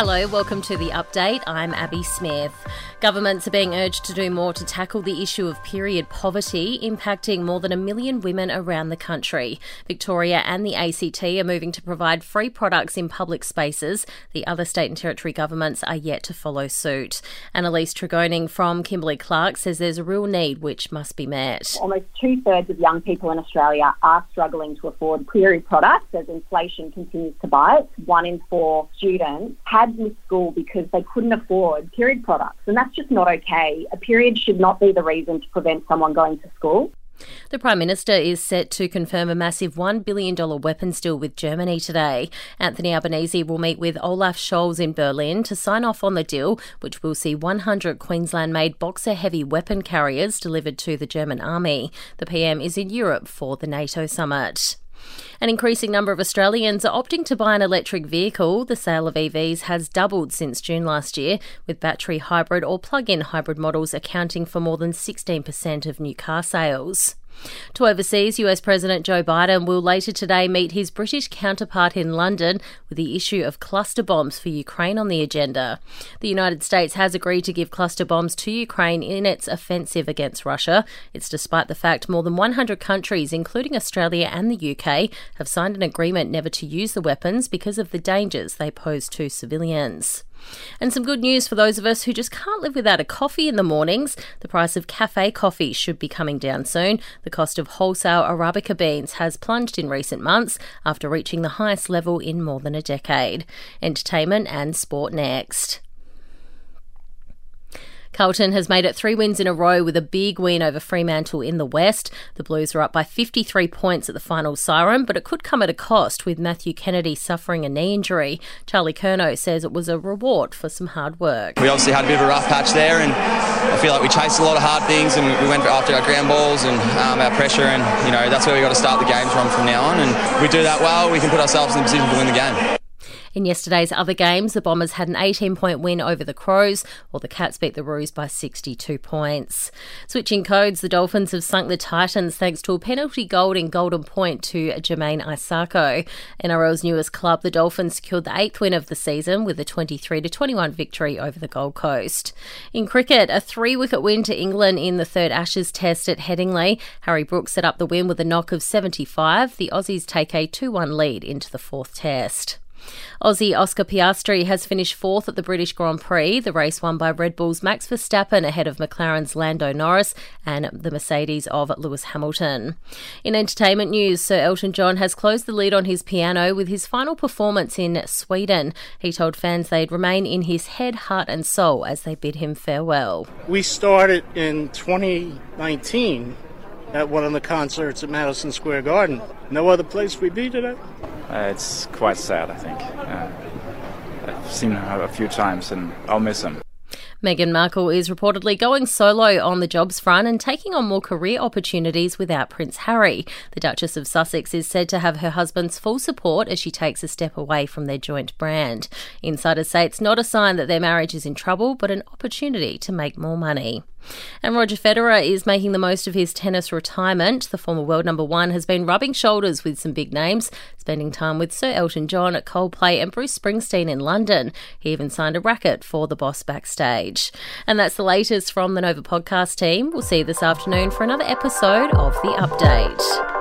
Hello, welcome to the update. I'm Abby Smith. Governments are being urged to do more to tackle the issue of period poverty, impacting more than a million women around the country. Victoria and the ACT are moving to provide free products in public spaces. The other state and territory governments are yet to follow suit. Annalise Tregoning from Kimberly-Clark says there's a real need which must be met. Almost two thirds of young people in Australia are struggling to afford period products as inflation continues to bite. One in four students had had missed school because they couldn't afford period products. And that's just not okay. A period should not be the reason to prevent someone going to school. The Prime Minister is set to confirm a massive $1 billion weapons deal with Germany today. Anthony Albanese will meet with Olaf Scholz in Berlin to sign off on the deal, which will see 100 Queensland made Boxer heavy weapon carriers delivered to the German army. The PM is in Europe for the NATO summit. An increasing number of Australians are opting to buy an electric vehicle. The sale of EVs has doubled since June last year, with battery hybrid or plug in hybrid models accounting for more than 16% of new car sales. To overseas, US President Joe Biden will later today meet his British counterpart in London with the issue of cluster bombs for Ukraine on the agenda. The United States has agreed to give cluster bombs to Ukraine in its offensive against Russia. It's despite the fact more than 100 countries, including Australia and the UK, have signed an agreement never to use the weapons because of the dangers they pose to civilians. And some good news for those of us who just can't live without a coffee in the mornings. The price of cafe coffee should be coming down soon. The cost of wholesale Arabica beans has plunged in recent months after reaching the highest level in more than a decade. Entertainment and sport next. Carlton has made it three wins in a row with a big win over Fremantle in the West. The Blues are up by 53 points at the final siren, but it could come at a cost with Matthew Kennedy suffering a knee injury. Charlie Curnow says it was a reward for some hard work. We obviously had a bit of a rough patch there, and I feel like we chased a lot of hard things and we went after our ground balls and um, our pressure, and you know that's where we got to start the games from from now on. And we do that well, we can put ourselves in a position to win the game. In yesterday's other games, the Bombers had an 18 point win over the Crows, while the Cats beat the Roos by 62 points. Switching codes, the Dolphins have sunk the Titans thanks to a penalty goal in Golden Point to Jamayne Isaako. NRL's newest club, the Dolphins secured the eighth win of the season with a 23 21 victory over the Gold Coast. In cricket, a three wicket win to England in the third Ashes test at Headingley. Harry Brooks set up the win with a knock of 75. The Aussies take a 2 1 lead into the fourth test. Aussie Oscar Piastri has finished fourth at the British Grand Prix, the race won by Red Bull's Max Verstappen ahead of McLaren's Lando Norris and the Mercedes of Lewis Hamilton. In entertainment news, Sir Elton John has closed the lead on his piano with his final performance in Sweden. He told fans they'd remain in his head, heart, and soul as they bid him farewell. We started in 2019 at one of the concerts at Madison Square Garden. No other place we'd be today. Uh, it's quite sad, I think. Uh, I've seen her a few times and I'll miss him. Meghan Markle is reportedly going solo on the jobs front and taking on more career opportunities without Prince Harry. The Duchess of Sussex is said to have her husband's full support as she takes a step away from their joint brand. Insiders say it's not a sign that their marriage is in trouble, but an opportunity to make more money. And Roger Federer is making the most of his tennis retirement. The former world number one has been rubbing shoulders with some big names, spending time with Sir Elton John at Coldplay and Bruce Springsteen in London. He even signed a racket for the boss backstage. And that's the latest from the Nova podcast team. We'll see you this afternoon for another episode of The Update.